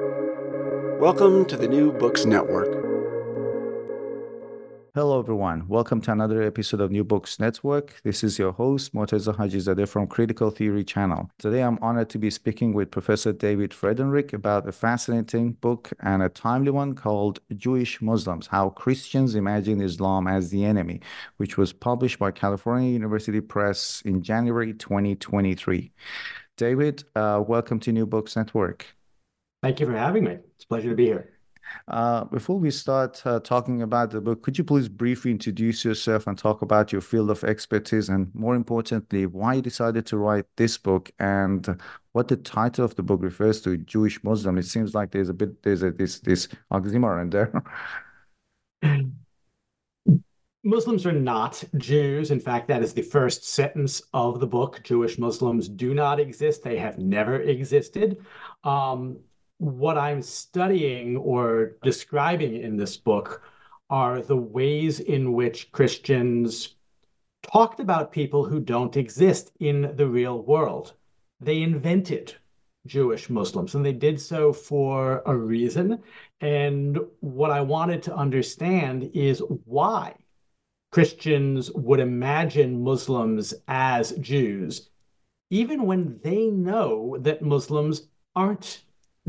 Welcome to the New Books Network. Hello, everyone. Welcome to another episode of New Books Network. This is your host, Morteza Hajizadeh from Critical Theory Channel. Today, I'm honored to be speaking with Professor David Freidenreich about a fascinating book and a timely one called Jewish Muslims How Christians Imagine Islam as the Enemy, which was published by California University Press in January 2023. David, uh, welcome to New Books Network. Thank you for having me. It's a pleasure to be here. Uh, before we start uh, talking about the book, could you please briefly introduce yourself and talk about your field of expertise and, more importantly, why you decided to write this book and what the title of the book refers to, Jewish Muslim? It seems like there's a bit there's a this this oxymoron there. Muslims are not Jews. In fact, that is the first sentence of the book. Jewish Muslims do not exist. They have never existed. Um, what I'm studying or describing in this book are the ways in which Christians talked about people who don't exist in the real world. They invented Jewish Muslims, and they did so for a reason. And what I wanted to understand is why Christians would imagine Muslims as Jews, even when they know that Muslims aren't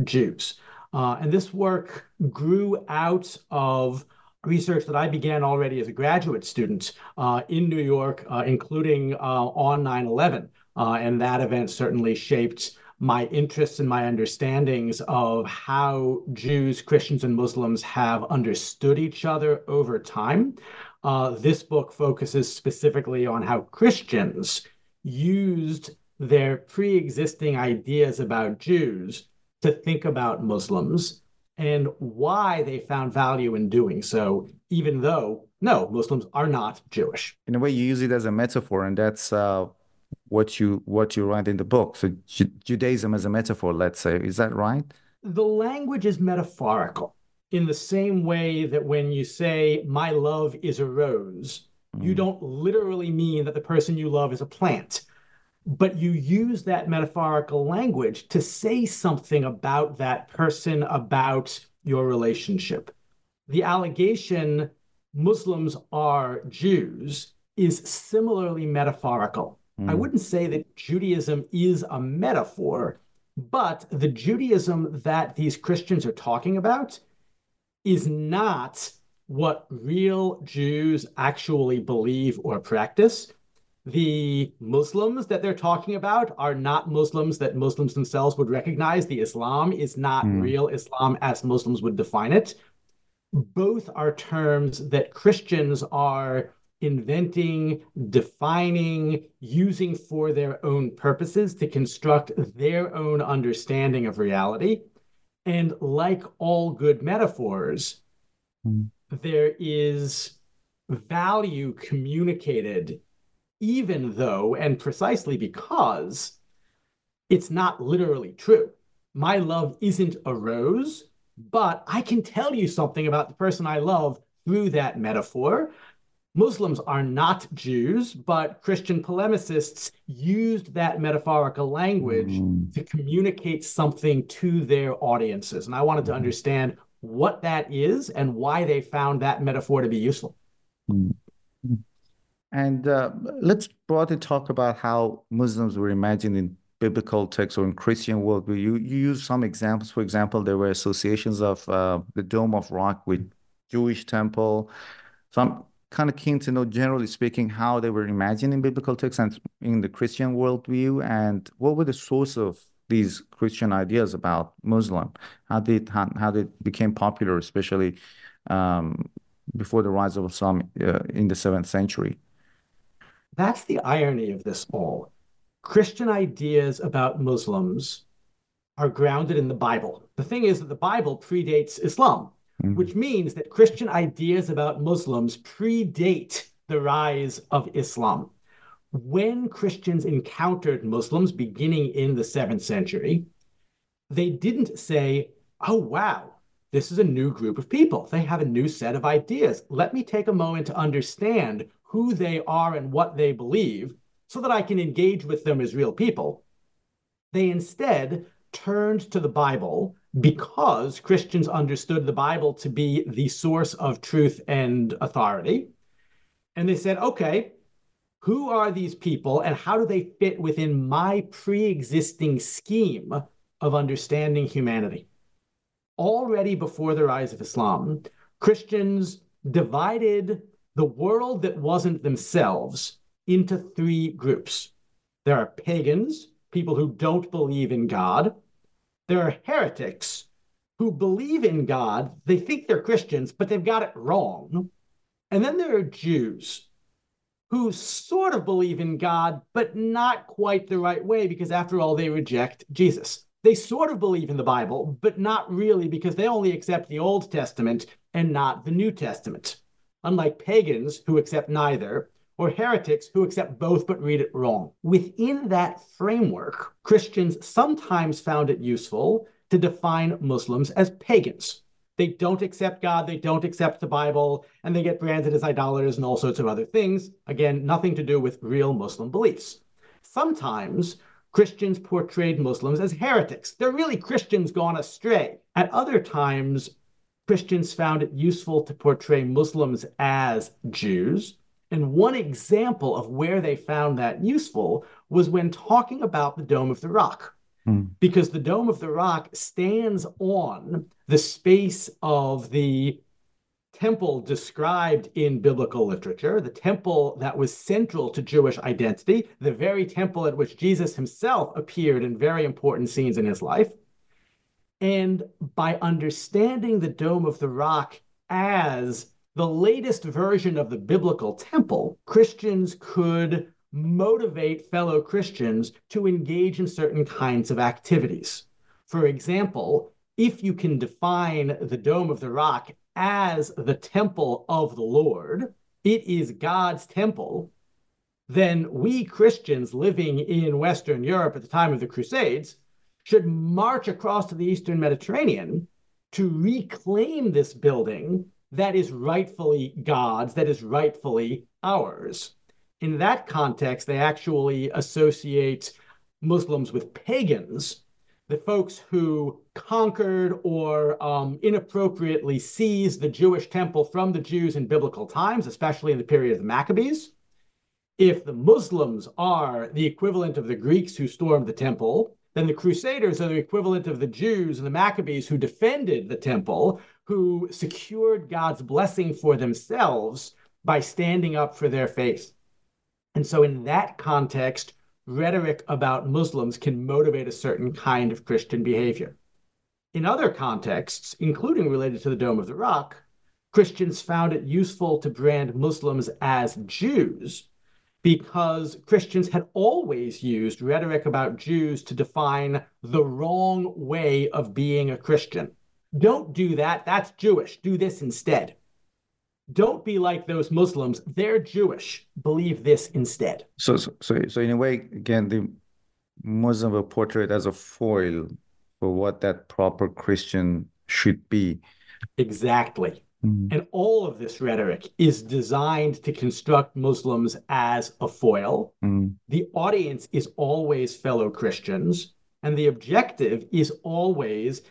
Jews. Uh, and this work grew out of research that I began already as a graduate student uh, in New York, uh, including uh, on 9 11. Uh, and that event certainly shaped my interests and my understandings of how Jews, Christians, and Muslims have understood each other over time. Uh, this book focuses specifically on how Christians used their pre existing ideas about Jews to think about Muslims and why they found value in doing so, even though, no, Muslims are not Jewish. In a way, you use it as a metaphor, and that's uh, what you what you write in the book. So Ju- Judaism as a metaphor, let's say, is that right? The language is metaphorical in the same way that when you say, my love is a rose, mm. you don't literally mean that the person you love is a plant but you use that metaphorical language to say something about that person, about your relationship. The allegation Muslims are Jews is similarly metaphorical. Mm. I hmm. wouldn't say that Judaism is a metaphor, but the Judaism that these Christians are talking about is not what real Jews actually believe or practice the Muslims that they're talking about are not Muslims that Muslims themselves would recognize. The Islam is not mm. real Islam as Muslims would define it. Both are terms that Christians are inventing, defining, using for their own purposes to construct their own understanding of reality. And like all good metaphors, mm. there is value communicated even though and precisely because it's not literally true. My love isn't a rose, but I can tell you something about the person I love through that metaphor. Muslims are not Jews, but Christian polemicists used that metaphorical language mm. to communicate something to their audiences. And I wanted to mm-hmm. understand what that is and why they found that metaphor to be useful. Mm. And uh, let's broadly talk about how Muslims were imagined in biblical texts or in Christian worldview. You, you use some examples. For example, there were associations of uh, the Dome of Rock with Jewish temple. So I'm kind of keen to know, generally speaking, how they were imagined in biblical texts and in the Christian worldview, and what were the source of these Christian ideas about Muslim? How did how, how they became popular, especially um, before the rise of Islam uh, in the seventh century? That's the irony of this all. Christian ideas about Muslims are grounded in the Bible. The thing is that the Bible predates Islam, mm-hmm. which means that Christian ideas about Muslims predate the rise of Islam. When Christians encountered Muslims beginning in the seventh century, they didn't say, oh, wow, this is a new group of people. They have a new set of ideas. Let me take a moment to understand who they are and what they believe so that I can engage with them as real people. They instead turned to the Bible because Christians understood the Bible to be the source of truth and authority. And they said, okay, who are these people and how do they fit within my pre existing scheme of understanding humanity? Already before the rise of Islam, Christians divided the world that wasn't themselves into three groups. There are pagans, people who don't believe in God. There are heretics who believe in God. They think they're Christians, but they've got it wrong. And then there are Jews who sort of believe in God, but not quite the right way because, after all, they reject Jesus. They sort of believe in the Bible, but not really because they only accept the Old Testament and not the New Testament. Unlike pagans who accept neither, or heretics who accept both but read it wrong. Within that framework, Christians sometimes found it useful to define Muslims as pagans. They don't accept God, they don't accept the Bible, and they get branded as idolaters and all sorts of other things. Again, nothing to do with real Muslim beliefs. Sometimes Christians portrayed Muslims as heretics. They're really Christians gone astray. At other times, Christians found it useful to portray Muslims as Jews and one example of where they found that useful was when talking about the Dome of the Rock. Mm. Because the Dome of the Rock stands on the space of the temple described in biblical literature, the temple that was central to Jewish identity, the very temple at which Jesus himself appeared in very important scenes in his life. And by understanding the Dome of the Rock as the latest version of the biblical temple, Christians could motivate fellow Christians to engage in certain kinds of activities. For example, if you can define the Dome of the Rock as the temple of the Lord, it is God's temple, then we Christians living in Western Europe at the time of the Crusades should march across to the Eastern Mediterranean to reclaim this building that is rightfully God's, that is rightfully ours. In that context, they actually associate Muslims with pagans, the folks who conquered or um, inappropriately seized the Jewish temple from the Jews in biblical times, especially in the period of the Maccabees. If the Muslims are the equivalent of the Greeks who stormed the temple, then the Crusaders are the equivalent of the Jews and the Maccabees who defended the temple, who secured God's blessing for themselves by standing up for their faith. And so, in that context, rhetoric about Muslims can motivate a certain kind of Christian behavior. In other contexts, including related to the Dome of the Rock, Christians found it useful to brand Muslims as Jews because Christians had always used rhetoric about Jews to define the wrong way of being a Christian. Don't do that. That's Jewish. Do this instead. Don't be like those Muslims. They're Jewish. Believe this instead. So, so, so in a way, again, the Muslim were portrayed as a foil for what that proper Christian should be. Exactly. Mm. And all of this rhetoric is designed to construct Muslims as a foil. Mm. The audience is always fellow Christians, and the objective is always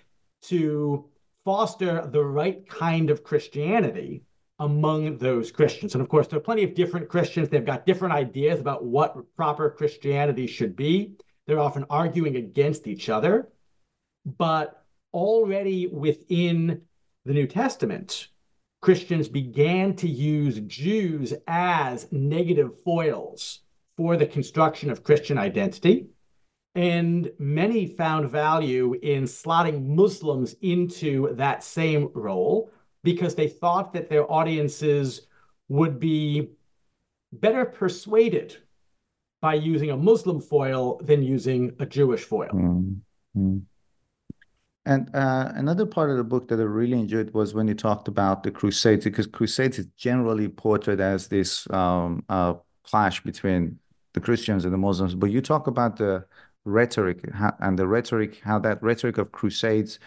to foster the right kind of Christianity among those Christians. And of course, there are plenty of different Christians. They've got different ideas about what proper Christianity should be. They're often arguing against each other. But already within the New Testament, Christians began to use Jews as negative foils for the construction of Christian identity. And many found value in slotting Muslims into that same role because they thought that their audiences would be better persuaded by using a Muslim foil than using a Jewish foil. Mm-hmm. And uh, another part of the book that I really enjoyed was when you talked about the Crusades, because Crusades is generally portrayed as this um, uh, clash between the Christians and the Muslims. But you talk about the rhetoric and the rhetoric, how that rhetoric of Crusades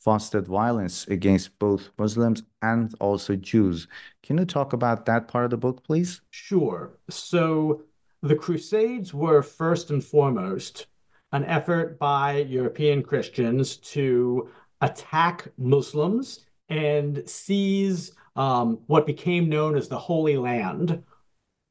fostered violence against both Muslims and also Jews. Can you talk about that part of the book, please? Sure. So the Crusades were first and foremost an effort by European Christians to attack Muslims and seize um, what became known as the Holy Land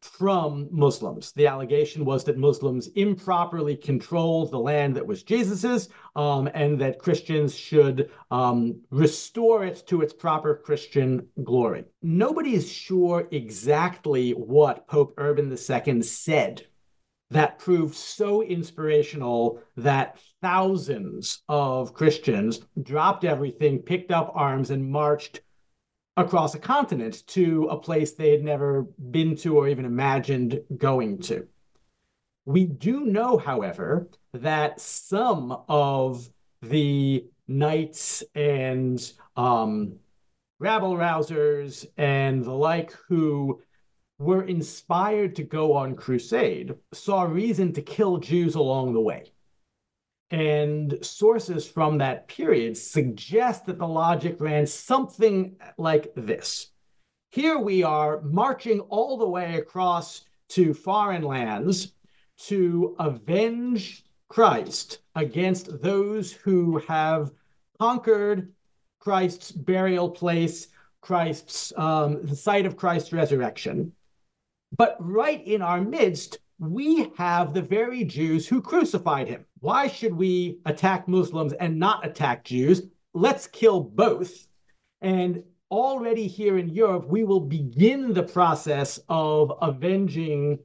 from Muslims. The allegation was that Muslims improperly controlled the land that was Jesus's, um, and that Christians should um, restore it to its proper Christian glory. Nobody is sure exactly what Pope Urban II said that proved so inspirational that thousands of Christians dropped everything, picked up arms, and marched across a continent to a place they had never been to or even imagined going to. We do know, however, that some of the knights and um, rabble rousers and the like who were inspired to go on crusade saw reason to kill Jews along the way. And sources from that period suggest that the logic ran something like this. Here we are marching all the way across to foreign lands to avenge Christ against those who have conquered Christ's burial place, Christ's um, the site of Christ's resurrection. But right in our midst, we have the very Jews who crucified him. Why should we attack Muslims and not attack Jews? Let's kill both. And already here in Europe, we will begin the process of avenging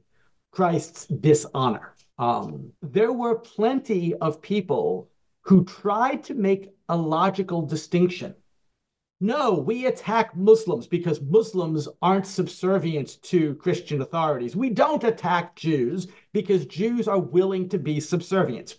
Christ's dishonor. Um, there were plenty of people who tried to make a logical distinction no, we attack Muslims because Muslims aren't subservient to Christian authorities. We don't attack Jews because Jews are willing to be subservient.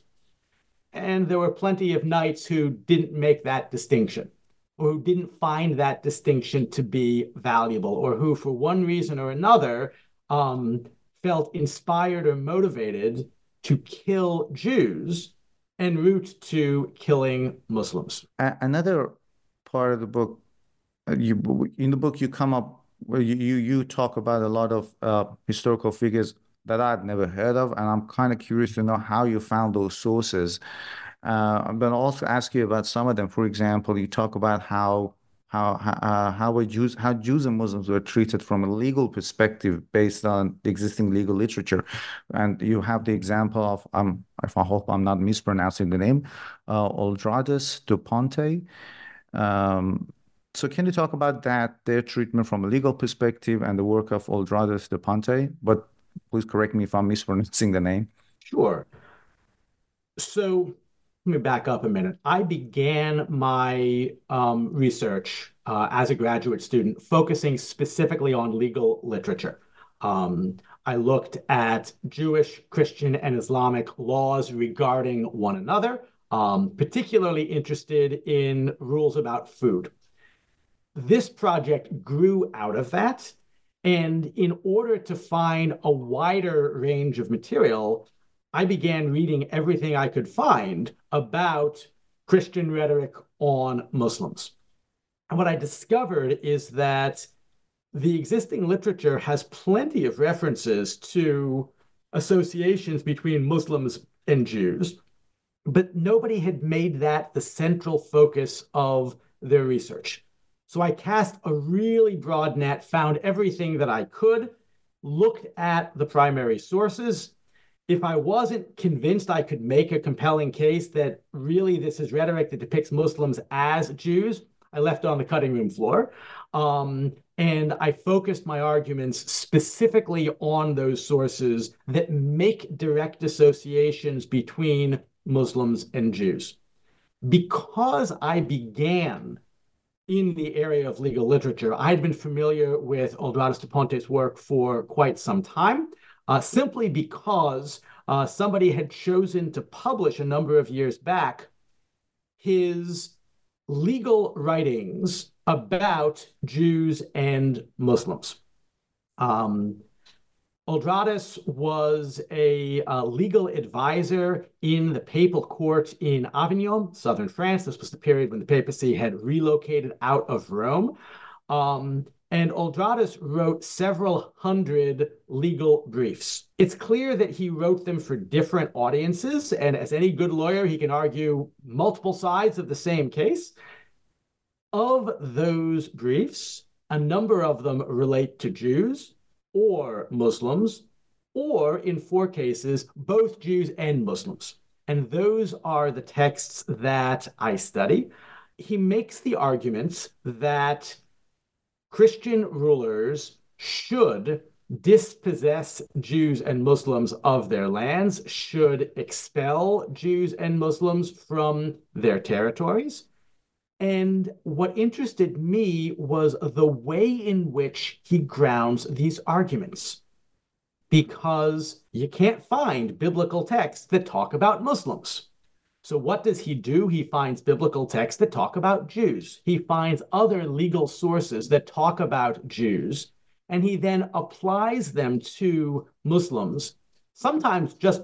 And there were plenty of knights who didn't make that distinction, or who didn't find that distinction to be valuable, or who, for one reason or another, um, felt inspired or motivated to kill Jews en route to killing Muslims. Another part of the book, uh, you in the book you come up where you you, you talk about a lot of uh, historical figures that I'd never heard of, and I'm kind of curious to know how you found those sources. Uh, I'm going to also ask you about some of them. For example, you talk about how how uh, how were Jews how Jews and Muslims were treated from a legal perspective based on the existing legal literature, and you have the example of um if I hope I'm not mispronouncing the name, uh, Oldrades de Ponte. Um, so can you talk about that, their treatment from a legal perspective and the work of Oldrades de Ponte? But please correct me if I'm mispronouncing the name. Sure. So let me back up a minute. I began my um, research uh, as a graduate student focusing specifically on legal literature. Um, I looked at Jewish, Christian, and Islamic laws regarding one another um, particularly interested in rules about food. This project grew out of that. And in order to find a wider range of material, I began reading everything I could find about Christian rhetoric on Muslims. And what I discovered is that the existing literature has plenty of references to associations between Muslims and Jews but nobody had made that the central focus of their research. So I cast a really broad net, found everything that I could, looked at the primary sources. If I wasn't convinced I could make a compelling case that really this is rhetoric that depicts Muslims as Jews, I left on the cutting room floor. Um, and I focused my arguments specifically on those sources that make direct associations between Muslims, and Jews. Because I began in the area of legal literature, I had been familiar with Oldradus de Ponte's work for quite some time, uh, simply because uh, somebody had chosen to publish a number of years back his legal writings about Jews and Muslims. Um, Oldradus was a uh, legal advisor in the papal court in Avignon, southern France. This was the period when the papacy had relocated out of Rome. Um, And Oldradus wrote several hundred legal briefs. It's clear that he wrote them for different audiences. And as any good lawyer, he can argue multiple sides of the same case. Of those briefs, a number of them relate to Jews or Muslims, or in four cases, both Jews and Muslims. And those are the texts that I study. He makes the argument that Christian rulers should dispossess Jews and Muslims of their lands, should expel Jews and Muslims from their territories. And what interested me was the way in which he grounds these arguments. Because you can't find biblical texts that talk about Muslims. So, what does he do? He finds biblical texts that talk about Jews. He finds other legal sources that talk about Jews, and he then applies them to Muslims, sometimes just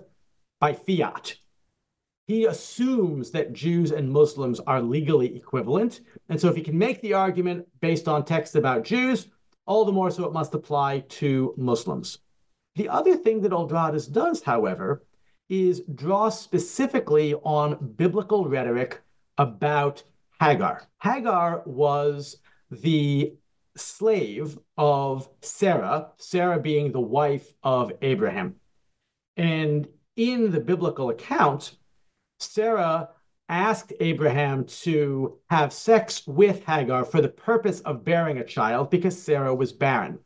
by fiat. He assumes that Jews and Muslims are legally equivalent. And so, if he can make the argument based on texts about Jews, all the more so it must apply to Muslims. The other thing that Oldradus does, however, is draw specifically on biblical rhetoric about Hagar. Hagar was the slave of Sarah, Sarah being the wife of Abraham. And in the biblical account, Sarah asked Abraham to have sex with Hagar for the purpose of bearing a child because Sarah was barren.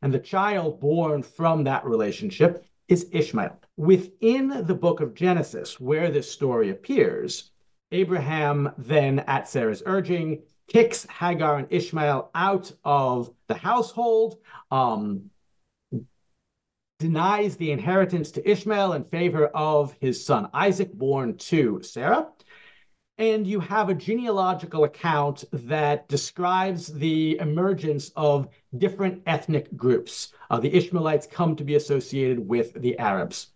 And the child born from that relationship is Ishmael. Within the book of Genesis, where this story appears, Abraham then, at Sarah's urging, kicks Hagar and Ishmael out of the household, um, denies the inheritance to Ishmael in favor of his son Isaac, born to Sarah. And you have a genealogical account that describes the emergence of different ethnic groups. Uh, the Ishmaelites come to be associated with the Arabs.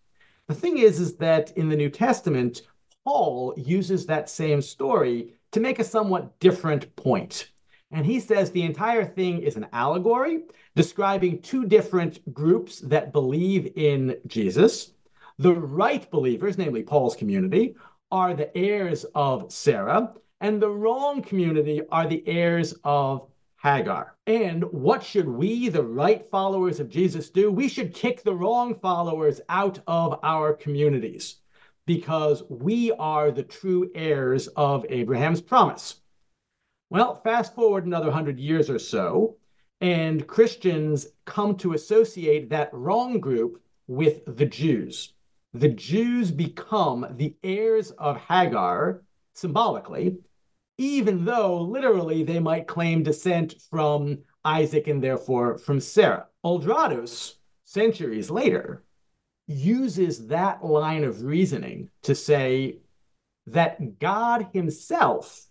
The thing is, is that in the New Testament, Paul uses that same story to make a somewhat different point. And he says the entire thing is an allegory describing two different groups that believe in Jesus. The right believers, namely Paul's community, are the heirs of Sarah, and the wrong community are the heirs of Hagar. And what should we, the right followers of Jesus, do? We should kick the wrong followers out of our communities because we are the true heirs of Abraham's promise. Well, fast forward another hundred years or so, and Christians come to associate that wrong group with the Jews the Jews become the heirs of Hagar symbolically, even though literally they might claim descent from Isaac and therefore from Sarah. Oldradus, centuries later, uses that line of reasoning to say that God himself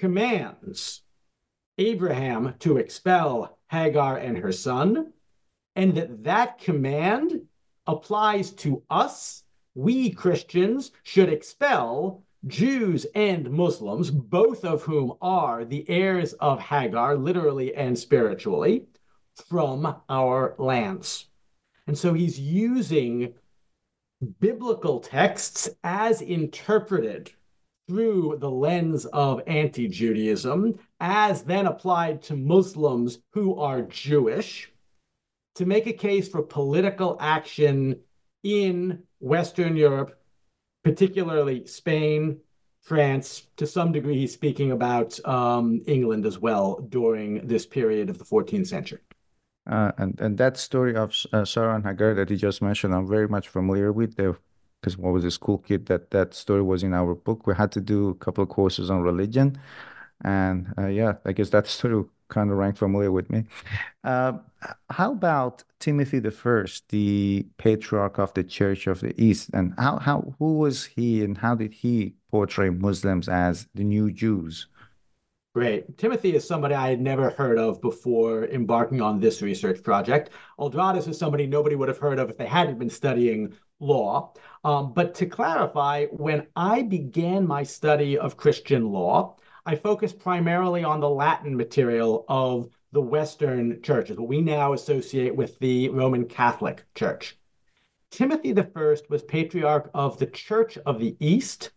commands Abraham to expel Hagar and her son, and that that command applies to us. We Christians should expel Jews and Muslims, both of whom are the heirs of Hagar, literally and spiritually, from our lands. And so he's using biblical texts as interpreted through the lens of anti Judaism, as then applied to Muslims who are Jewish, to make a case for political action in Western Europe, particularly Spain, France. To some degree, he's speaking about um, England as well during this period of the 14th century. Uh, and and that story of uh, Sarah and Hagar that you just mentioned, I'm very much familiar with. Because I was a school kid, that that story was in our book. We had to do a couple of courses on religion, and uh, yeah, I guess that story kind of rang familiar with me. Uh, how about Timothy the First, the patriarch of the Church of the East, and how how who was he, and how did he portray Muslims as the new Jews? Great. Timothy is somebody I had never heard of before embarking on this research project. Oldradus is somebody nobody would have heard of if they hadn't been studying law. Um, but to clarify, when I began my study of Christian law, I focused primarily on the Latin material of the Western churches, what we now associate with the Roman Catholic Church. Timothy I was patriarch of the Church of the East.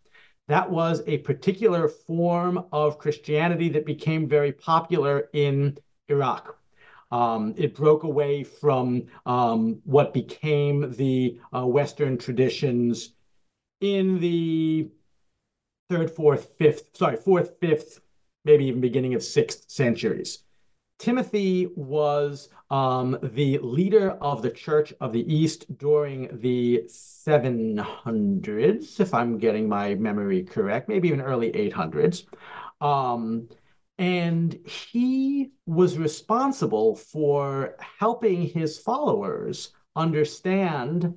That was a particular form of Christianity that became very popular in Iraq. Um, it broke away from um, what became the uh, Western traditions in the third, fourth, fifth, sorry, fourth, fifth, maybe even beginning of sixth centuries. Timothy was um, the leader of the Church of the East during the 700s, if I'm getting my memory correct, maybe even early 800s. Um, and he was responsible for helping his followers understand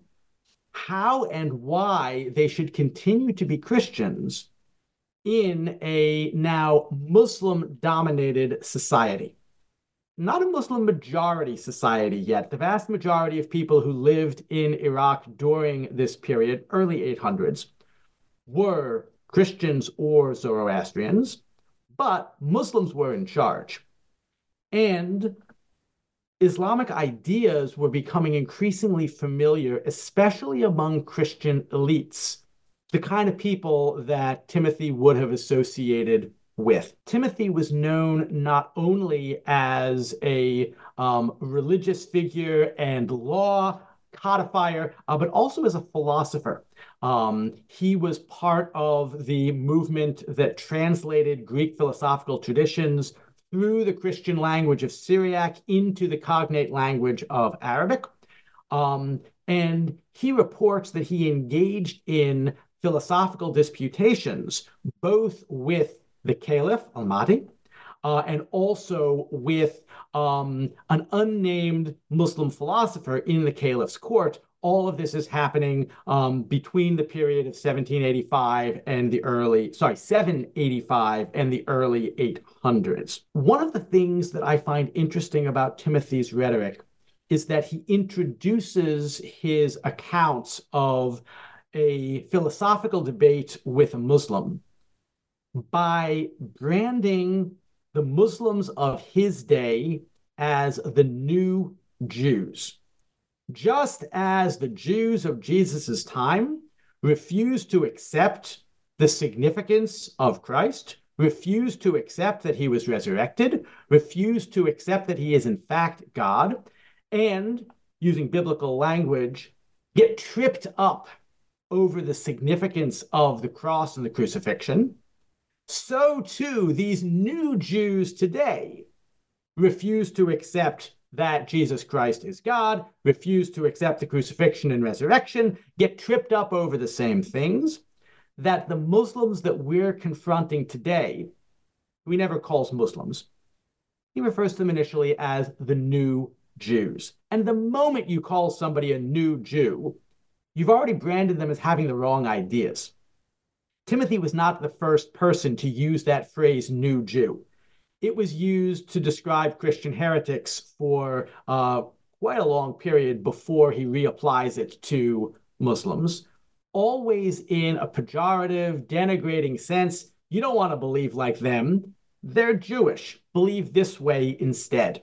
how and why they should continue to be Christians in a now Muslim dominated society. Not a Muslim majority society yet. The vast majority of people who lived in Iraq during this period, early 800s, were Christians or Zoroastrians but Muslims were in charge. And Islamic ideas were becoming increasingly familiar, especially among Christian elites, the kind of people that Timothy would have associated with. Timothy was known not only as a um, religious figure and law codifier, uh, but also as a philosopher. Um, he was part of the movement that translated Greek philosophical traditions through the Christian language of Syriac into the cognate language of Arabic. Um, and he reports that he engaged in philosophical disputations both with the Caliph al Mahdi uh, and also with um, an unnamed Muslim philosopher in the caliph's court. All of this is happening um, between the period of 1785 and the early, sorry, 785 and the early 800s. One of the things that I find interesting about Timothy's rhetoric is that he introduces his accounts of a philosophical debate with a Muslim by branding the Muslims of his day as the new Jews. Just as the Jews of Jesus' time refused to accept the significance of Christ, refused to accept that he was resurrected, refused to accept that he is in fact God, and using biblical language, get tripped up over the significance of the cross and the crucifixion, so too these new Jews today refuse to accept that Jesus Christ is God, refuse to accept the crucifixion and resurrection, get tripped up over the same things, that the Muslims that we're confronting today, he never calls Muslims. He refers to them initially as the new Jews. And the moment you call somebody a new Jew, you've already branded them as having the wrong ideas. Timothy was not the first person to use that phrase, new Jew. It was used to describe Christian heretics for uh, quite a long period before he reapplies it to Muslims, always in a pejorative, denigrating sense. You don't want to believe like them. They're Jewish. Believe this way instead.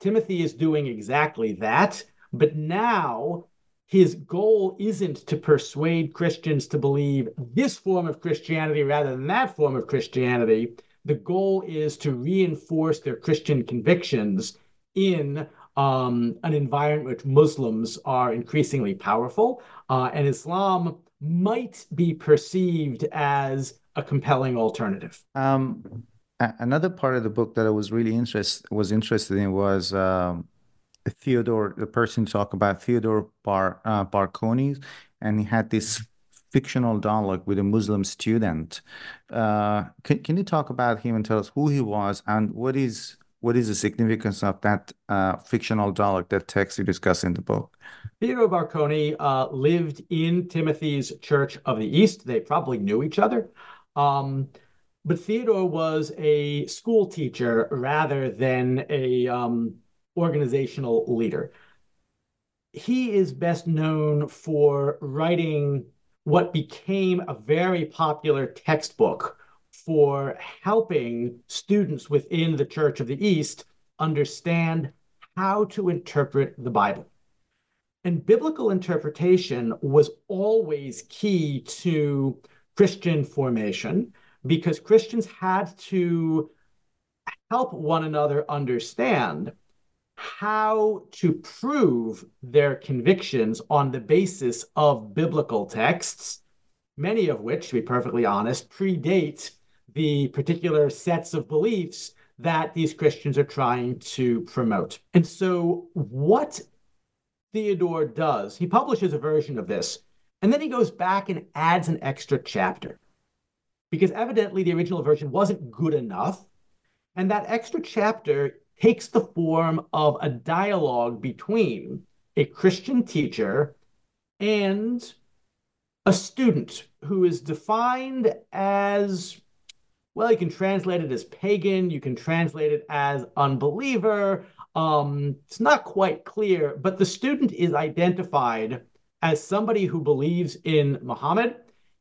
Timothy is doing exactly that, but now his goal isn't to persuade Christians to believe this form of Christianity rather than that form of Christianity. The goal is to reinforce their Christian convictions in um, an environment which Muslims are increasingly powerful, uh, and Islam might be perceived as a compelling alternative. Um, another part of the book that I was really interest was interested in was um, Theodore, the person talk about Theodore Bar uh, and he had this fictional dialogue with a Muslim student. Uh, can can you talk about him and tell us who he was and what is what is the significance of that uh, fictional dialogue, that text you discuss in the book? Theodore Barkoni uh, lived in Timothy's Church of the East. They probably knew each other. Um, but Theodore was a school teacher rather than a um, organizational leader. He is best known for writing what became a very popular textbook for helping students within the Church of the East understand how to interpret the Bible. And biblical interpretation was always key to Christian formation because Christians had to help one another understand how to prove their convictions on the basis of biblical texts, many of which, to be perfectly honest, predate the particular sets of beliefs that these Christians are trying to promote. And so, what Theodore does, he publishes a version of this, and then he goes back and adds an extra chapter because evidently the original version wasn't good enough. And that extra chapter takes the form of a dialogue between a Christian teacher and a student who is defined as well, you can translate it as pagan, you can translate it as unbeliever. Um, it's not quite clear, but the student is identified as somebody who believes in Muhammad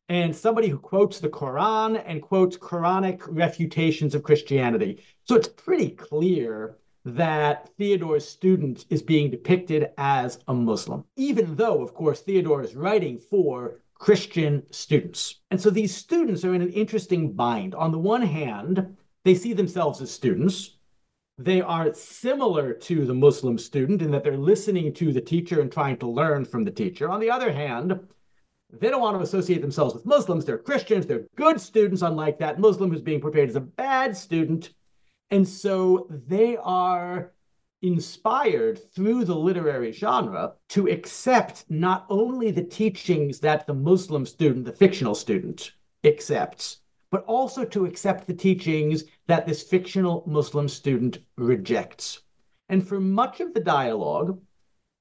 and somebody who quotes the Quran and quotes Quranic refutations of Christianity. So it's pretty clear that Theodore's student is being depicted as a Muslim, even though, of course, Theodore is writing for Christian students. And so these students are in an interesting bind. On the one hand, they see themselves as students. They are similar to the Muslim student in that they're listening to the teacher and trying to learn from the teacher. On the other hand, they don't want to associate themselves with Muslims. They're Christians. They're good students, unlike that Muslim who's being portrayed as a bad student. And so they are inspired through the literary genre to accept not only the teachings that the Muslim student, the fictional student, accepts, but also to accept the teachings that this fictional Muslim student rejects. And for much of the dialogue,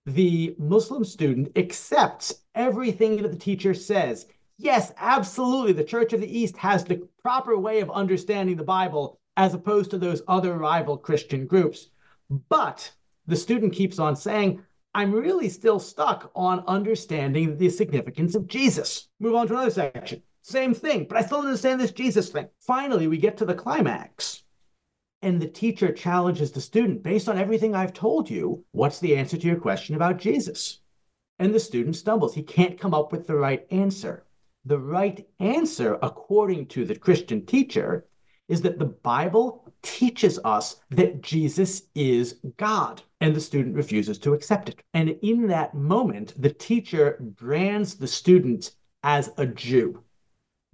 the Muslim student accepts everything that the teacher says. Yes, absolutely. The Church of the East has the proper way of understanding the Bible as opposed to those other rival Christian groups. But the student keeps on saying, I'm really still stuck on understanding the significance of Jesus. Move on to another section. Same thing, but I still understand this Jesus thing. Finally, we get to the climax. And the teacher challenges the student based on everything I've told you, what's the answer to your question about Jesus? And the student stumbles. He can't come up with the right answer. The right answer, according to the Christian teacher, is that the Bible teaches us that Jesus is God, and the student refuses to accept it. And in that moment, the teacher brands the student as a Jew.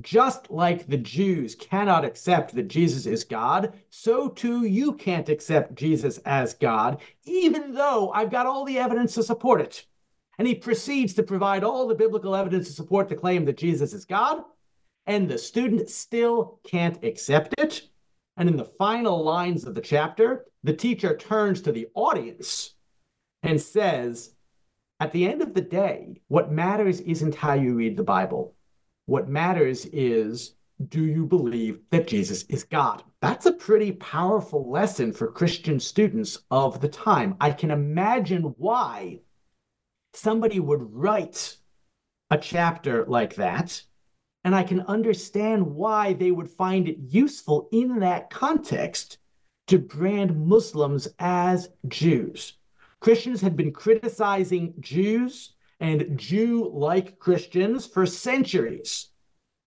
Just like the Jews cannot accept that Jesus is God, so too you can't accept Jesus as God, even though I've got all the evidence to support it. And he proceeds to provide all the biblical evidence to support the claim that Jesus is God and the student still can't accept it. And in the final lines of the chapter, the teacher turns to the audience and says, At the end of the day, what matters isn't how you read the Bible. What matters is, do you believe that Jesus is God? That's a pretty powerful lesson for Christian students of the time. I can imagine why somebody would write a chapter like that and I can understand why they would find it useful in that context to brand Muslims as Jews. Christians had been criticizing Jews and Jew like Christians for centuries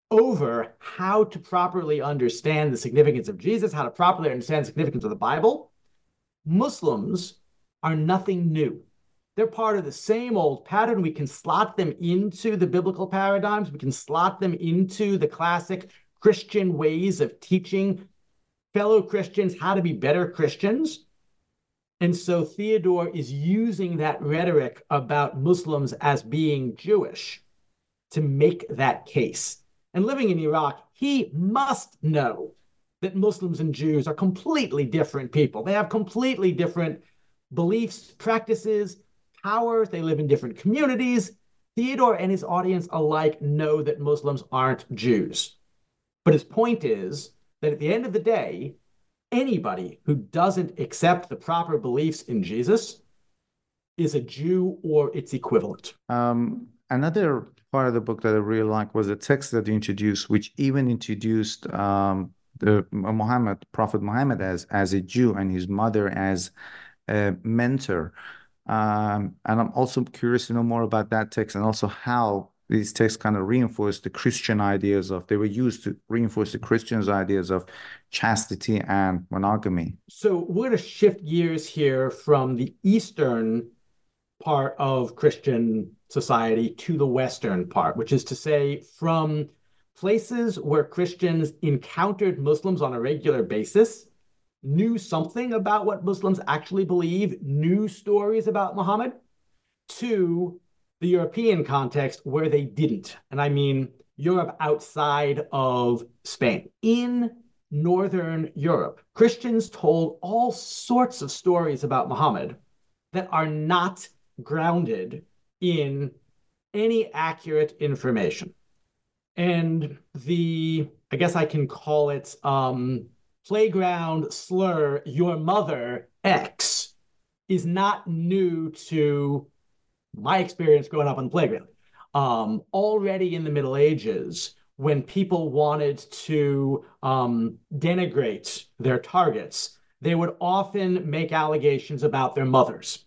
over how to properly understand the significance of Jesus, how to properly understand the significance of the Bible. Muslims are nothing new. They're part of the same old pattern. We can slot them into the biblical paradigms. We can slot them into the classic Christian ways of teaching fellow Christians how to be better Christians. And so Theodore is using that rhetoric about Muslims as being Jewish to make that case. And living in Iraq, he must know that Muslims and Jews are completely different people. They have completely different beliefs, practices, powers, they live in different communities. Theodore and his audience alike know that Muslims aren't Jews. But his point is that at the end of the day, anybody who doesn't accept the proper beliefs in Jesus is a Jew or its equivalent. Um, another part of the book that I really like was a text that you introduced, which even introduced um, the Muhammad, Prophet Muhammad as as a Jew and his mother as a mentor. Um, and I'm also curious to know more about that text and also how these texts kind of reinforce the Christian ideas of, they were used to reinforce the Christians' ideas of chastity and monogamy. So we're going to shift gears here from the Eastern part of Christian society to the Western part, which is to say, from places where Christians encountered Muslims on a regular basis, knew something about what Muslims actually believe, knew stories about Muhammad, to the European context where they didn't. And I mean Europe outside of Spain. In Northern Europe, Christians told all sorts of stories about Muhammad that are not grounded in any accurate information. And the, I guess I can call it um, playground slur, your mother X, is not new to my experience growing up on the playground. Um, already in the Middle Ages, when people wanted to um, denigrate their targets, they would often make allegations about their mothers.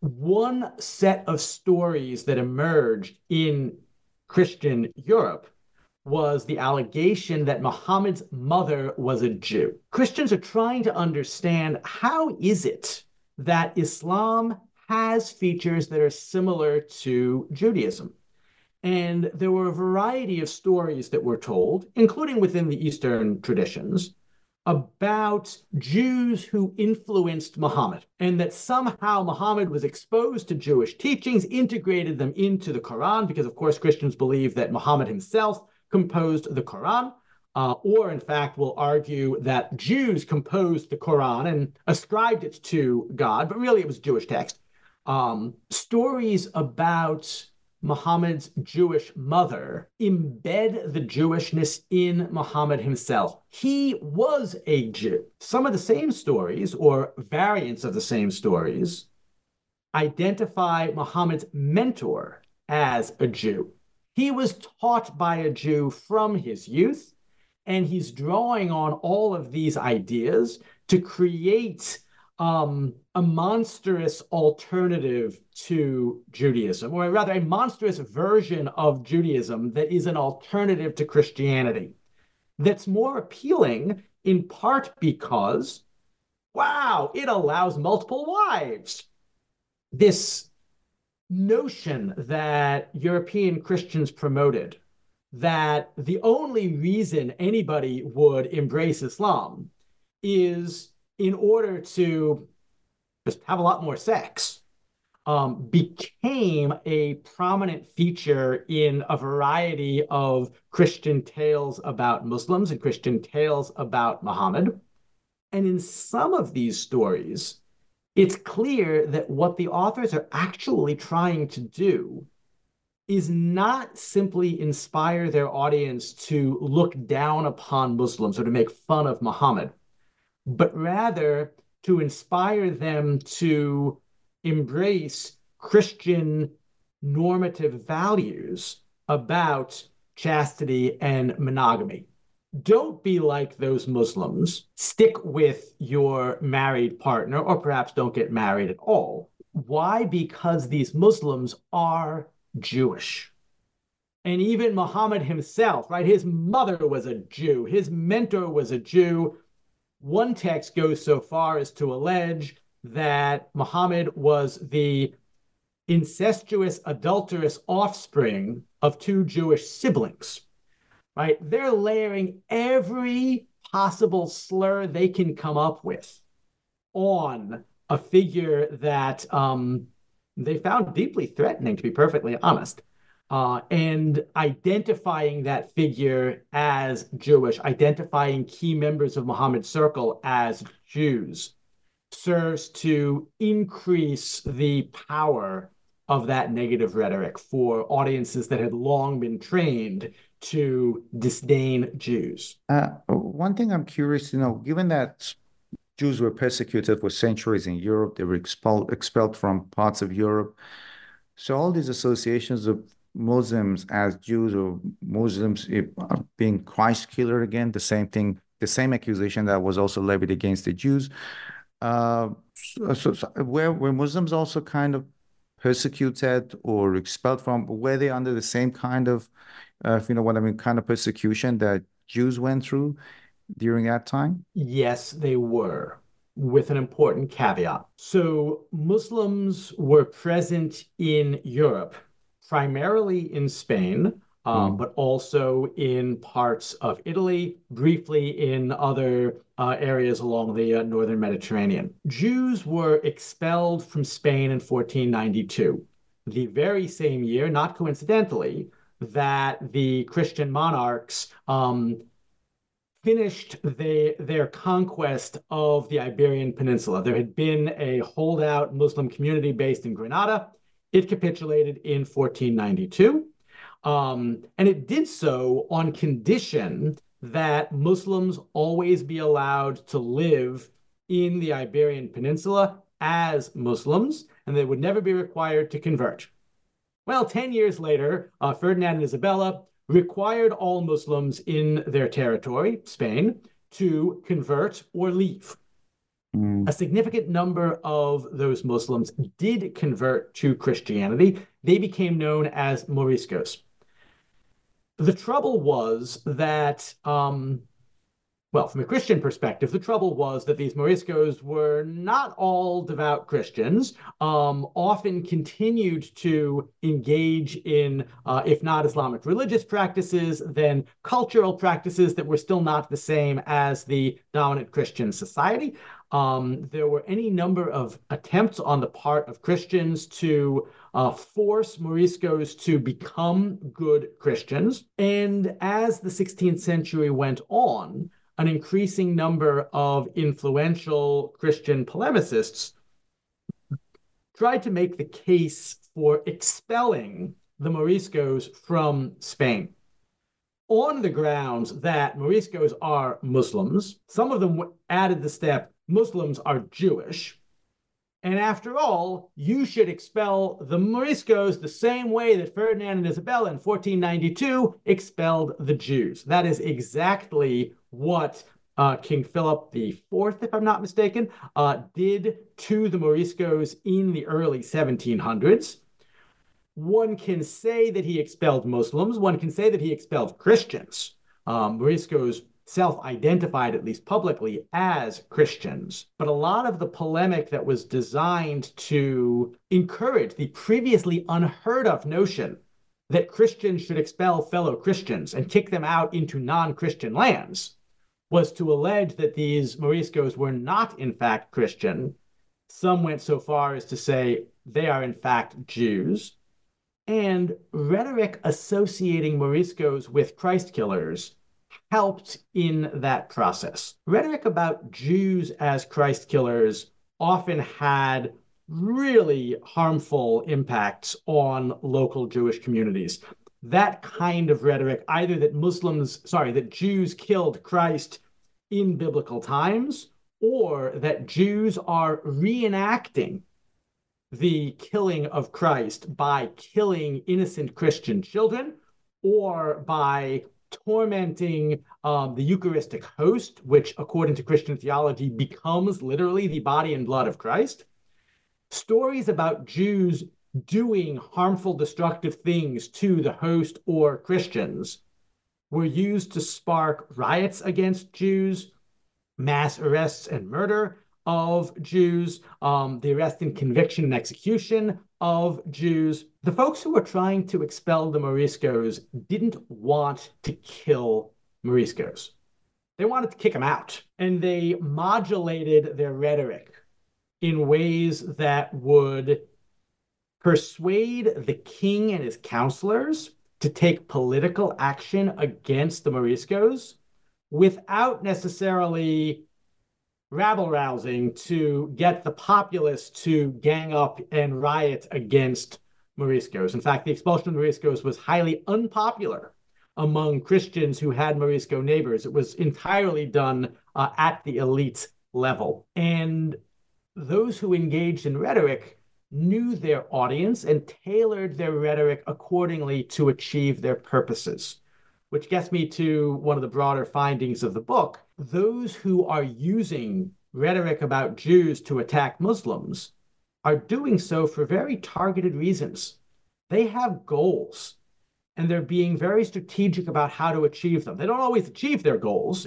One set of stories that emerged in Christian Europe was the allegation that Muhammad's mother was a Jew. Christians are trying to understand how is it that Islam has features that are similar to Judaism. And there were a variety of stories that were told, including within the Eastern traditions, about Jews who influenced Muhammad, and that somehow Muhammad was exposed to Jewish teachings, integrated them into the Quran, because of course Christians believe that Muhammad himself composed the Quran, uh, or in fact will argue that Jews composed the Quran and ascribed it to God, but really it was Jewish text. Um, stories about Muhammad's Jewish mother embed the Jewishness in Muhammad himself. He was a Jew. Some of the same stories, or variants of the same stories, identify Muhammad's mentor as a Jew. He was taught by a Jew from his youth, and he's drawing on all of these ideas to create um, a monstrous alternative to Judaism, or rather a monstrous version of Judaism that is an alternative to Christianity. That's more appealing in part because, wow, it allows multiple wives. This notion that European Christians promoted that the only reason anybody would embrace Islam is in order to just have a lot more sex, um, became a prominent feature in a variety of Christian tales about Muslims and Christian tales about Muhammad. And in some of these stories, it's clear that what the authors are actually trying to do is not simply inspire their audience to look down upon Muslims or to make fun of Muhammad but rather to inspire them to embrace Christian normative values about chastity and monogamy. Don't be like those Muslims. Stick with your married partner, or perhaps don't get married at all. Why? Because these Muslims are Jewish. And even Muhammad himself, right? His mother was a Jew, his mentor was a Jew. One text goes so far as to allege that Muhammad was the incestuous, adulterous offspring of two Jewish siblings, right? They're layering every possible slur they can come up with on a figure that um, they found deeply threatening, to be perfectly honest uh, and identifying that figure as Jewish, identifying key members of Muhammad's circle as Jews, serves to increase the power of that negative rhetoric for audiences that had long been trained to disdain Jews. Uh, one thing I'm curious to know, given that Jews were persecuted for centuries in Europe, they were expelled, expelled from parts of Europe. So all these associations of Muslims as Jews or Muslims being Christ killer again, the same thing, the same accusation that was also levied against the Jews. Uh, so, so, were, were Muslims also kind of persecuted or expelled from, were they under the same kind of, uh, you know what I mean, kind of persecution that Jews went through during that time? Yes, they were with an important caveat. So, Muslims were present in Europe, primarily in Spain, um, mm. but also in parts of Italy, briefly in other uh, areas along the uh, northern Mediterranean. Jews were expelled from Spain in 1492, the very same year, not coincidentally, that the Christian monarchs um, finished the, their conquest of the Iberian Peninsula. There had been a holdout Muslim community based in Granada. It capitulated in 1492. Um, and it did so on condition that Muslims always be allowed to live in the Iberian Peninsula as Muslims, and they would never be required to convert. Well, 10 years later, uh, Ferdinand and Isabella required all Muslims in their territory, Spain, to convert or leave. Mm. A significant number of those Muslims did convert to Christianity. They became known as Moriscos. The trouble was that um, well, from a Christian perspective, the trouble was that these Moriscos were not all devout Christians, um, often continued to engage in, uh, if not Islamic religious practices, then cultural practices that were still not the same as the dominant Christian society. Um, there were any number of attempts on the part of Christians to uh, force Moriscos to become good Christians. And as the 16th century went on, an increasing number of influential Christian polemicists tried to make the case for expelling the Moriscos from Spain on the grounds that Moriscos are Muslims. Some of them added the step Muslims are Jewish. And after all, you should expel the Moriscos the same way that Ferdinand and Isabella in 1492 expelled the Jews. That is exactly what uh, King Philip IV, if I'm not mistaken, uh, did to the Moriscos in the early 1700s. One can say that he expelled Muslims. One can say that he expelled Christians. Um, Moriscos self identified, at least publicly, as Christians. But a lot of the polemic that was designed to encourage the previously unheard of notion that Christians should expel fellow Christians and kick them out into non Christian lands was to allege that these Moriscos were not, in fact, Christian. Some went so far as to say they are, in fact, Jews. And rhetoric associating Moriscos with Christ killers helped in that process. Rhetoric about Jews as Christ killers often had really harmful impacts on local Jewish communities. That kind of rhetoric, either that Muslims, sorry, that Jews killed Christ in biblical times, or that Jews are reenacting the killing of Christ by killing innocent Christian children, or by tormenting um, the Eucharistic host, which, according to Christian theology, becomes literally the body and blood of Christ. Stories about Jews doing harmful, destructive things to the host or Christians were used to spark riots against Jews, mass arrests and murder of Jews, um, the arrest and conviction and execution of Jews. The folks who were trying to expel the Moriscos didn't want to kill Moriscos. They wanted to kick them out. And they modulated their rhetoric in ways that would persuade the king and his counselors to take political action against the Moriscos without necessarily rabble rousing to get the populace to gang up and riot against Moriscos. In fact, the expulsion of Moriscos was highly unpopular among Christians who had Morisco neighbors. It was entirely done uh, at the elite level. And those who engaged in rhetoric knew their audience and tailored their rhetoric accordingly to achieve their purposes. Which gets me to one of the broader findings of the book. Those who are using rhetoric about Jews to attack Muslims are doing so for very targeted reasons. They have goals and they're being very strategic about how to achieve them. They don't always achieve their goals.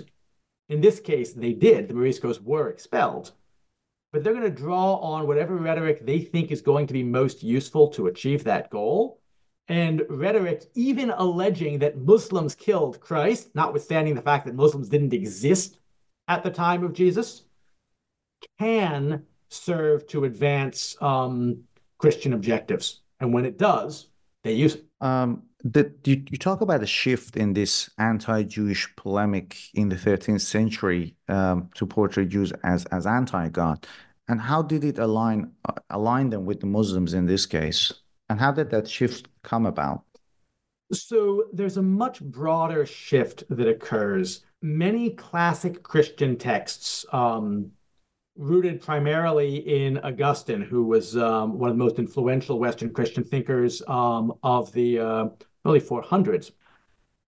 In this case, they did. The Moriscos were expelled. But they're going to draw on whatever rhetoric they think is going to be most useful to achieve that goal. And rhetoric, even alleging that Muslims killed Christ, notwithstanding the fact that Muslims didn't exist at the time of Jesus, can serve to advance um, Christian objectives. And when it does, they use it. Um, the, you, you talk about a shift in this anti-Jewish polemic in the 13th century um, to portray Jews as, as anti-God. And how did it align uh, align them with the Muslims in this case? And how did that shift come about? So there's a much broader shift that occurs. Many classic Christian texts, um, rooted primarily in Augustine, who was um, one of the most influential Western Christian thinkers um, of the uh, early 400s.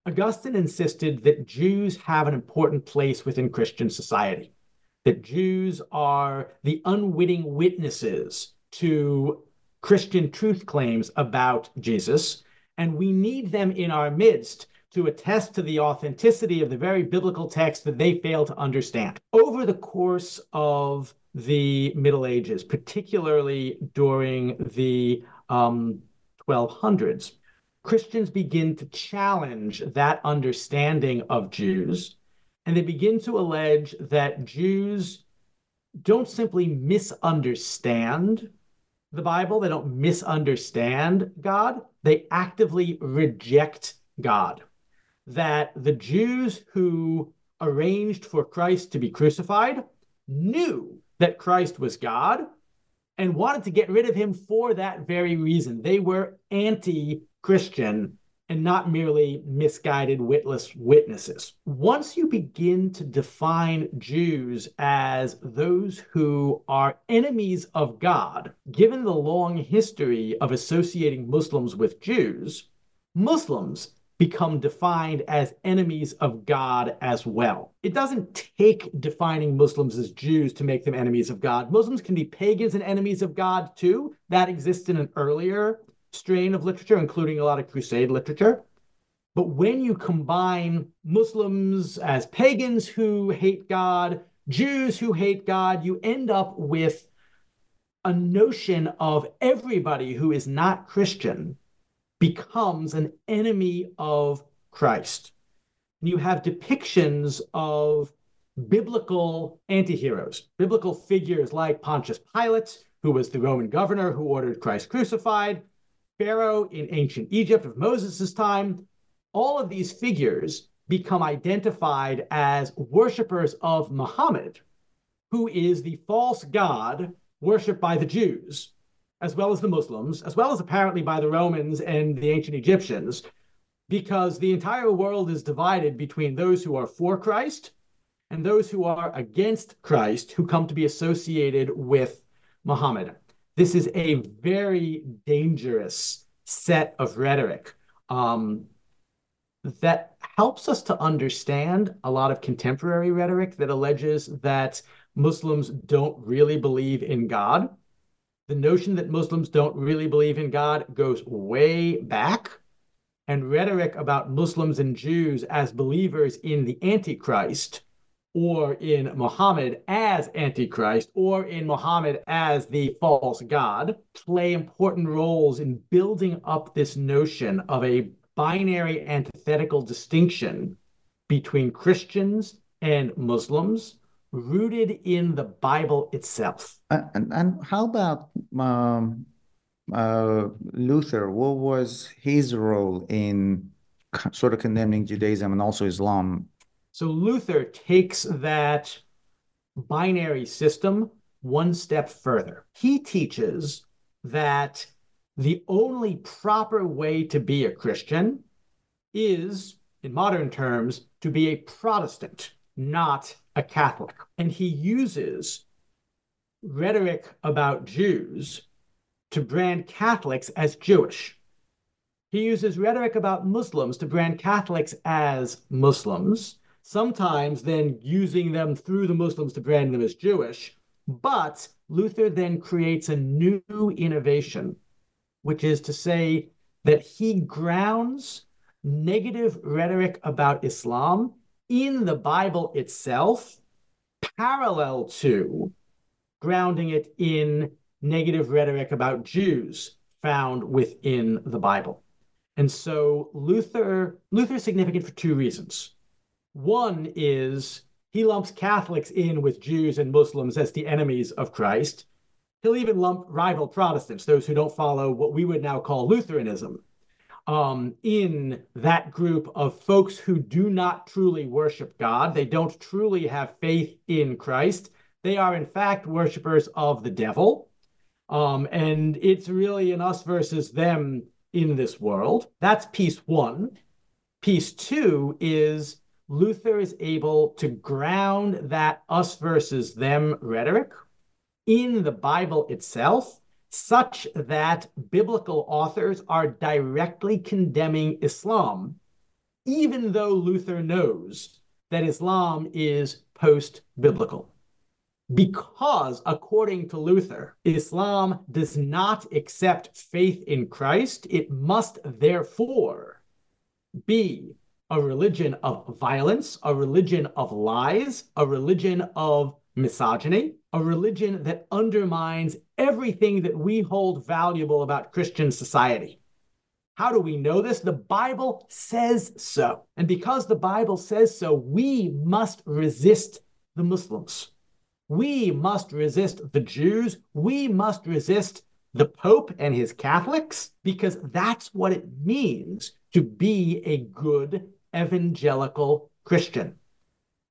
Augustine insisted that Jews have an important place within Christian society, that Jews are the unwitting witnesses to Christian truth claims about Jesus, and we need them in our midst to attest to the authenticity of the very biblical text that they fail to understand. Over the course of the Middle Ages, particularly during the um, 1200s, Christians begin to challenge that understanding of Jews, and they begin to allege that Jews don't simply misunderstand the Bible, they don't misunderstand God, they actively reject God that the Jews who arranged for Christ to be crucified knew that Christ was God and wanted to get rid of him for that very reason. They were anti Christian and not merely misguided, witless witnesses. Once you begin to define Jews as those who are enemies of God, given the long history of associating Muslims with Jews, Muslims become defined as enemies of God as well. It doesn't take defining Muslims as Jews to make them enemies of God. Muslims can be pagans and enemies of God too. That exists in an earlier strain of literature, including a lot of Crusade literature. But when you combine Muslims as pagans who hate God, Jews who hate God, you end up with a notion of everybody who is not Christian becomes an enemy of Christ. You have depictions of biblical antiheroes, biblical figures like Pontius Pilate, who was the Roman governor who ordered Christ crucified, Pharaoh in ancient Egypt of Moses' time. All of these figures become identified as worshippers of Muhammad, who is the false god worshipped by the Jews as well as the Muslims, as well as apparently by the Romans and the ancient Egyptians, because the entire world is divided between those who are for Christ and those who are against Christ, who come to be associated with Muhammad. This is a very dangerous set of rhetoric um, that helps us to understand a lot of contemporary rhetoric that alleges that Muslims don't really believe in God the notion that Muslims don't really believe in God goes way back. And rhetoric about Muslims and Jews as believers in the Antichrist or in Muhammad as Antichrist or in Muhammad as the false God play important roles in building up this notion of a binary antithetical distinction between Christians and Muslims rooted in the Bible itself. And, and how about um, uh, Luther? What was his role in sort of condemning Judaism and also Islam? So Luther takes that binary system one step further. He teaches that the only proper way to be a Christian is, in modern terms, to be a Protestant, not a Catholic. And he uses rhetoric about Jews to brand Catholics as Jewish. He uses rhetoric about Muslims to brand Catholics as Muslims, sometimes then using them through the Muslims to brand them as Jewish. But Luther then creates a new innovation, which is to say that he grounds negative rhetoric about Islam in the Bible itself, parallel to grounding it in negative rhetoric about Jews found within the Bible. And so Luther Luther is significant for two reasons. One is he lumps Catholics in with Jews and Muslims as the enemies of Christ. He'll even lump rival Protestants, those who don't follow what we would now call Lutheranism, um, in that group of folks who do not truly worship God. They don't truly have faith in Christ. They are, in fact, worshipers of the devil. Um, and it's really an us versus them in this world. That's piece one. Piece two is Luther is able to ground that us versus them rhetoric in the Bible itself, such that biblical authors are directly condemning Islam, even though Luther knows that Islam is post biblical because, according to Luther, Islam does not accept faith in Christ, it must therefore be a religion of violence, a religion of lies, a religion of misogyny, a religion that undermines everything that we hold valuable about Christian society. How do we know this? The Bible says so. And because the Bible says so, we must resist the Muslims. We must resist the Jews. We must resist the Pope and his Catholics because that's what it means to be a good evangelical Christian.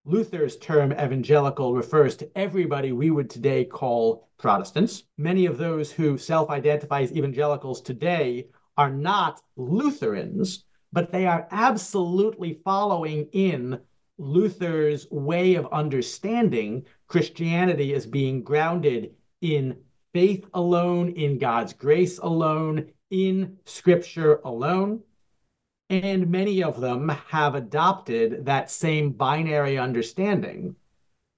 Luther's term evangelical refers to everybody we would today call Protestants. Many of those who self identify as evangelicals today are not Lutherans, but they are absolutely following in Luther's way of understanding Christianity as being grounded in faith alone, in God's grace alone, in scripture alone. And many of them have adopted that same binary understanding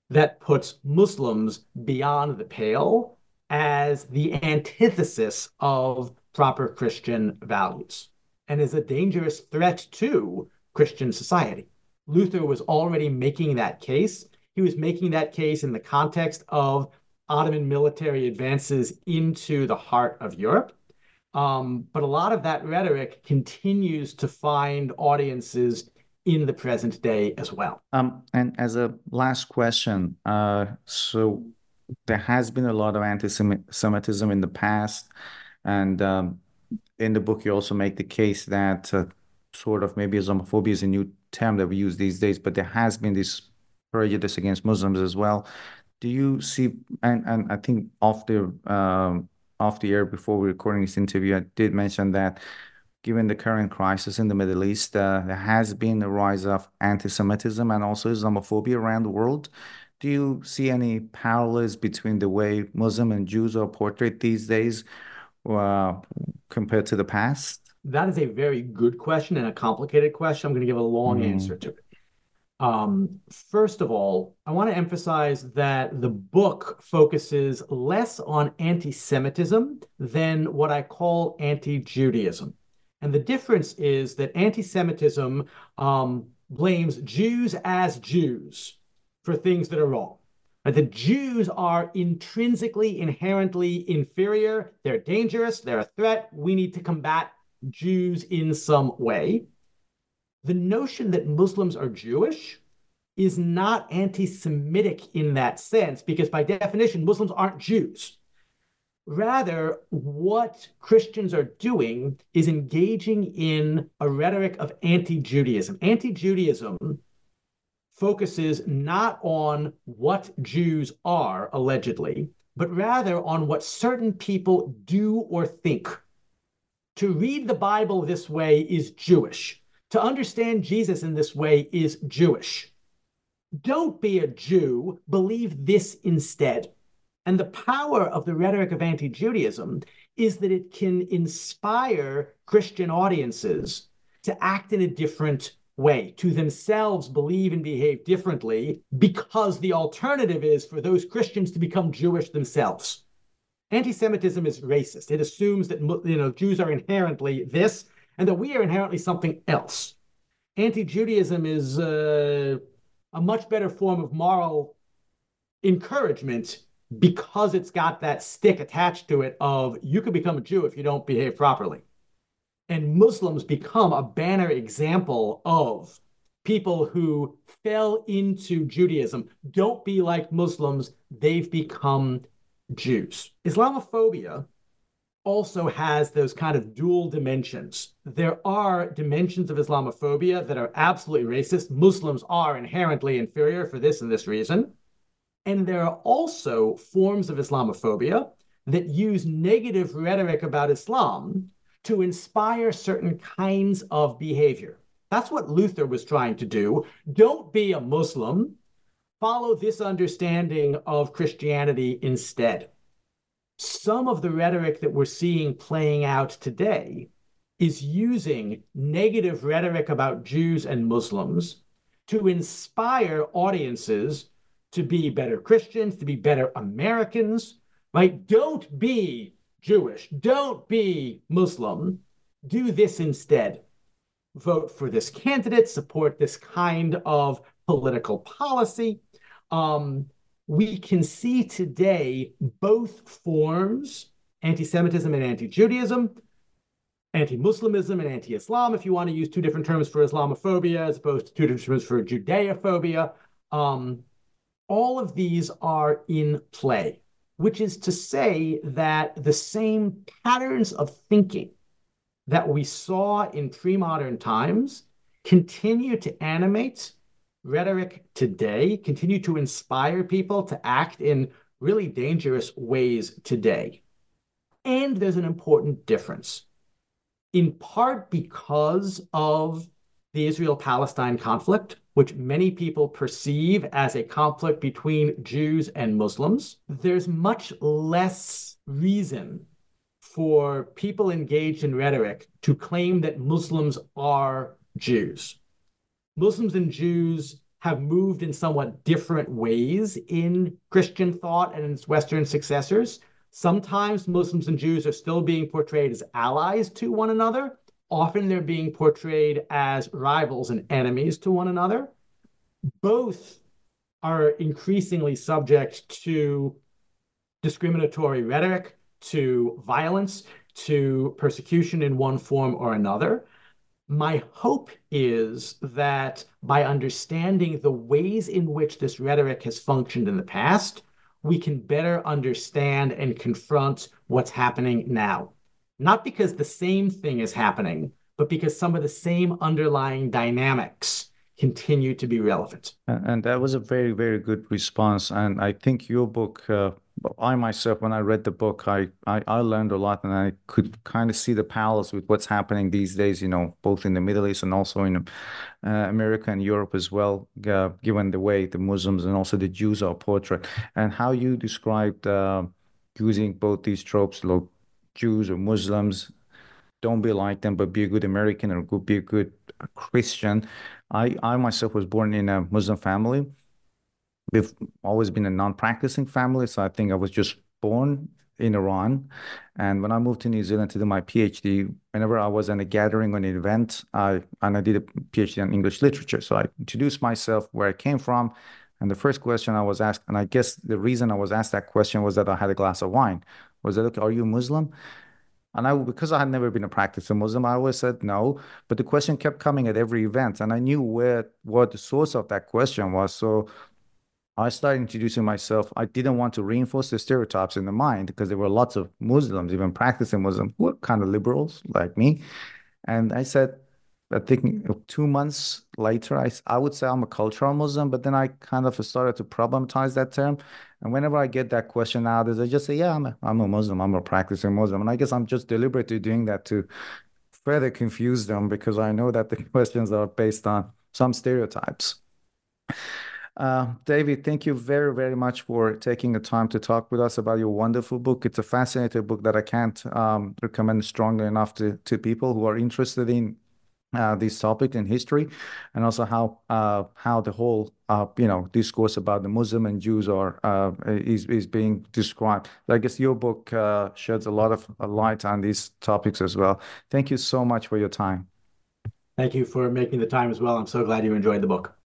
that puts Muslims beyond the pale as the antithesis of proper Christian values and is a dangerous threat to Christian society. Luther was already making that case. He was making that case in the context of Ottoman military advances into the heart of Europe. Um, but a lot of that rhetoric continues to find audiences in the present day as well. Um, and as a last question, uh, so there has been a lot of anti-Semitism in the past, and um, in the book you also make the case that uh, sort of maybe Islamophobia is a new term that we use these days, but there has been this prejudice against Muslims as well. Do you see, and, and I think um, off the air before we recording this interview, I did mention that given the current crisis in the Middle East, uh, there has been a rise of anti-Semitism and also Islamophobia around the world. Do you see any parallels between the way Muslim and Jews are portrayed these days uh, compared to the past? That is a very good question and a complicated question. I'm going to give a long mm. answer to it. Um, first of all, I want to emphasize that the book focuses less on anti Semitism than what I call anti Judaism. And the difference is that anti Semitism um, blames Jews as Jews for things that are wrong. But the Jews are intrinsically, inherently inferior. They're dangerous. They're a threat. We need to combat Jews in some way. The notion that Muslims are Jewish is not anti Semitic in that sense, because by definition, Muslims aren't Jews. Rather, what Christians are doing is engaging in a rhetoric of anti Judaism. Anti Judaism focuses not on what Jews are, allegedly, but rather on what certain people do or think. To read the Bible this way is Jewish. To understand Jesus in this way is Jewish. Don't be a Jew, believe this instead. And the power of the rhetoric of anti Judaism is that it can inspire Christian audiences to act in a different way, to themselves believe and behave differently, because the alternative is for those Christians to become Jewish themselves. Anti-Semitism is racist. It assumes that you know Jews are inherently this, and that we are inherently something else. Anti-Judaism is uh, a much better form of moral encouragement because it's got that stick attached to it of you could become a Jew if you don't behave properly. And Muslims become a banner example of people who fell into Judaism. Don't be like Muslims, they've become Jews. Islamophobia also has those kind of dual dimensions. There are dimensions of Islamophobia that are absolutely racist. Muslims are inherently inferior for this and this reason. And there are also forms of Islamophobia that use negative rhetoric about Islam to inspire certain kinds of behavior. That's what Luther was trying to do. Don't be a Muslim. Follow this understanding of Christianity instead. Some of the rhetoric that we're seeing playing out today is using negative rhetoric about Jews and Muslims to inspire audiences to be better Christians, to be better Americans, right? Don't be Jewish. Don't be Muslim. Do this instead. Vote for this candidate, support this kind of political policy. Um, we can see today both forms anti Semitism and anti Judaism, anti Muslimism and anti Islam, if you want to use two different terms for Islamophobia as opposed to two different terms for Judeophobia. Um, all of these are in play which is to say that the same patterns of thinking that we saw in pre modern times continue to animate rhetoric today, continue to inspire people to act in really dangerous ways today. And there's an important difference, in part because of the Israel Palestine conflict, which many people perceive as a conflict between Jews and Muslims, there's much less reason for people engaged in rhetoric to claim that Muslims are Jews. Muslims and Jews have moved in somewhat different ways in Christian thought and its Western successors. Sometimes Muslims and Jews are still being portrayed as allies to one another, Often they're being portrayed as rivals and enemies to one another. Both are increasingly subject to discriminatory rhetoric, to violence, to persecution in one form or another. My hope is that by understanding the ways in which this rhetoric has functioned in the past, we can better understand and confront what's happening now not because the same thing is happening, but because some of the same underlying dynamics continue to be relevant. And that was a very, very good response. And I think your book, uh, I myself, when I read the book, I, I, I learned a lot and I could kind of see the parallels with what's happening these days, you know, both in the Middle East and also in uh, America and Europe as well, uh, given the way the Muslims and also the Jews are portrayed. And how you described uh, using both these tropes, like Jews or Muslims. Don't be like them, but be a good American or be a good Christian. I, I myself was born in a Muslim family. We've always been a non-practicing family, so I think I was just born in Iran. And when I moved to New Zealand to do my PhD, whenever I was in a gathering or an event, I and I did a PhD in English literature. So I introduced myself, where I came from, and the first question I was asked, and I guess the reason I was asked that question was that I had a glass of wine. Was that okay? Are you Muslim? And I, because I had never been a practicing Muslim, I always said no. But the question kept coming at every event, and I knew where what the source of that question was. So I started introducing myself. I didn't want to reinforce the stereotypes in the mind because there were lots of Muslims, even practicing Muslims, who were kind of liberals like me. And I said, I think two months later, I, I would say I'm a cultural Muslim, but then I kind of started to problematize that term. And whenever I get that question nowadays, I just say, yeah, I'm a, I'm a Muslim, I'm a practicing Muslim. And I guess I'm just deliberately doing that to further confuse them because I know that the questions are based on some stereotypes. Uh, David, thank you very, very much for taking the time to talk with us about your wonderful book. It's a fascinating book that I can't um, recommend strongly enough to, to people who are interested in uh, this topic in history, and also how uh, how the whole uh, you know discourse about the Muslim and Jews are uh, is is being described. I guess your book uh, sheds a lot of light on these topics as well. Thank you so much for your time. Thank you for making the time as well. I'm so glad you enjoyed the book.